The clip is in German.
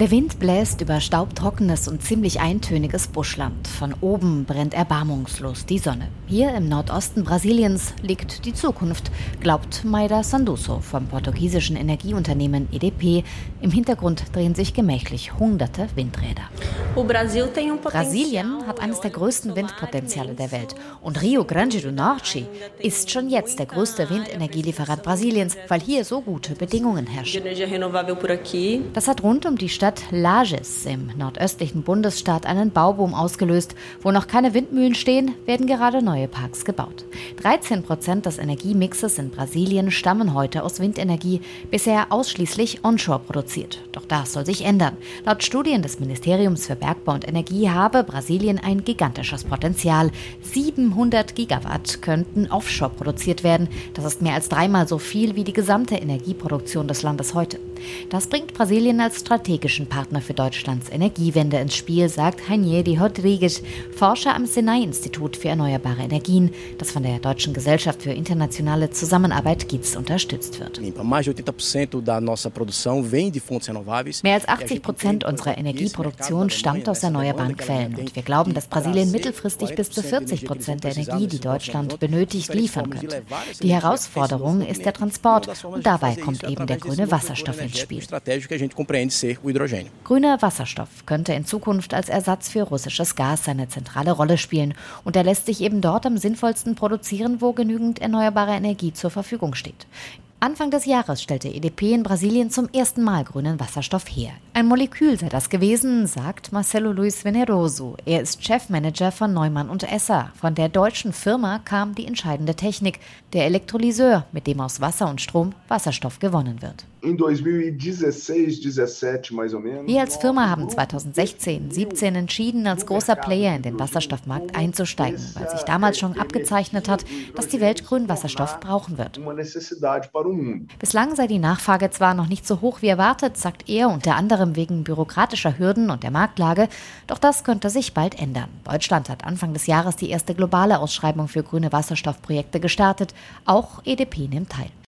Der Wind bläst über staubtrockenes und ziemlich eintöniges Buschland. Von oben brennt erbarmungslos die Sonne. Hier im Nordosten Brasiliens liegt die Zukunft, glaubt Maida Sanduso vom portugiesischen Energieunternehmen EDP. Im Hintergrund drehen sich gemächlich hunderte Windräder. Brasilien hat eines der größten Windpotenziale der Welt. Und Rio Grande do Norte ist schon jetzt der größte Windenergielieferant Brasiliens, weil hier so gute Bedingungen herrschen. Das hat rund um die Stadt Stadt Lages im nordöstlichen Bundesstaat einen Bauboom ausgelöst. Wo noch keine Windmühlen stehen, werden gerade neue Parks gebaut. 13 Prozent des Energiemixes in Brasilien stammen heute aus Windenergie, bisher ausschließlich onshore produziert. Doch das soll sich ändern. Laut Studien des Ministeriums für Bergbau und Energie habe Brasilien ein gigantisches Potenzial. 700 Gigawatt könnten offshore produziert werden. Das ist mehr als dreimal so viel wie die gesamte Energieproduktion des Landes heute. Das bringt Brasilien als strategischen Partner für Deutschlands Energiewende ins Spiel, sagt Hanieri Rodriguez, Forscher am Senai-Institut für Erneuerbare Energien, das von der Deutschen Gesellschaft für internationale Zusammenarbeit GITS unterstützt wird. Mehr als 80 Prozent unserer Energieproduktion stammt aus erneuerbaren Quellen und wir glauben, dass Brasilien mittelfristig bis zu 40 Prozent der Energie, die Deutschland benötigt, liefern könnte. Die Herausforderung ist der Transport und dabei kommt eben der grüne Wasserstoff ins Spiel. Grüner Wasserstoff könnte in Zukunft als Ersatz für russisches Gas seine zentrale Rolle spielen und er lässt sich eben dort am sinnvollsten produzieren, wo genügend erneuerbare Energie zur Verfügung steht. Anfang des Jahres stellte EDP in Brasilien zum ersten Mal grünen Wasserstoff her. Ein Molekül sei das gewesen, sagt Marcelo Luis Veneroso. Er ist Chefmanager von Neumann und Esser. Von der deutschen Firma kam die entscheidende Technik, der Elektrolyseur, mit dem aus Wasser und Strom Wasserstoff gewonnen wird. Wir als Firma haben 2016, 17 entschieden, als großer Player in den Wasserstoffmarkt einzusteigen, weil sich damals schon abgezeichnet hat, dass die Welt grünen Wasserstoff brauchen wird. Bislang sei die Nachfrage zwar noch nicht so hoch wie erwartet, sagt er, unter anderem wegen bürokratischer Hürden und der Marktlage, doch das könnte sich bald ändern. Deutschland hat Anfang des Jahres die erste globale Ausschreibung für grüne Wasserstoffprojekte gestartet. Auch EDP nimmt teil.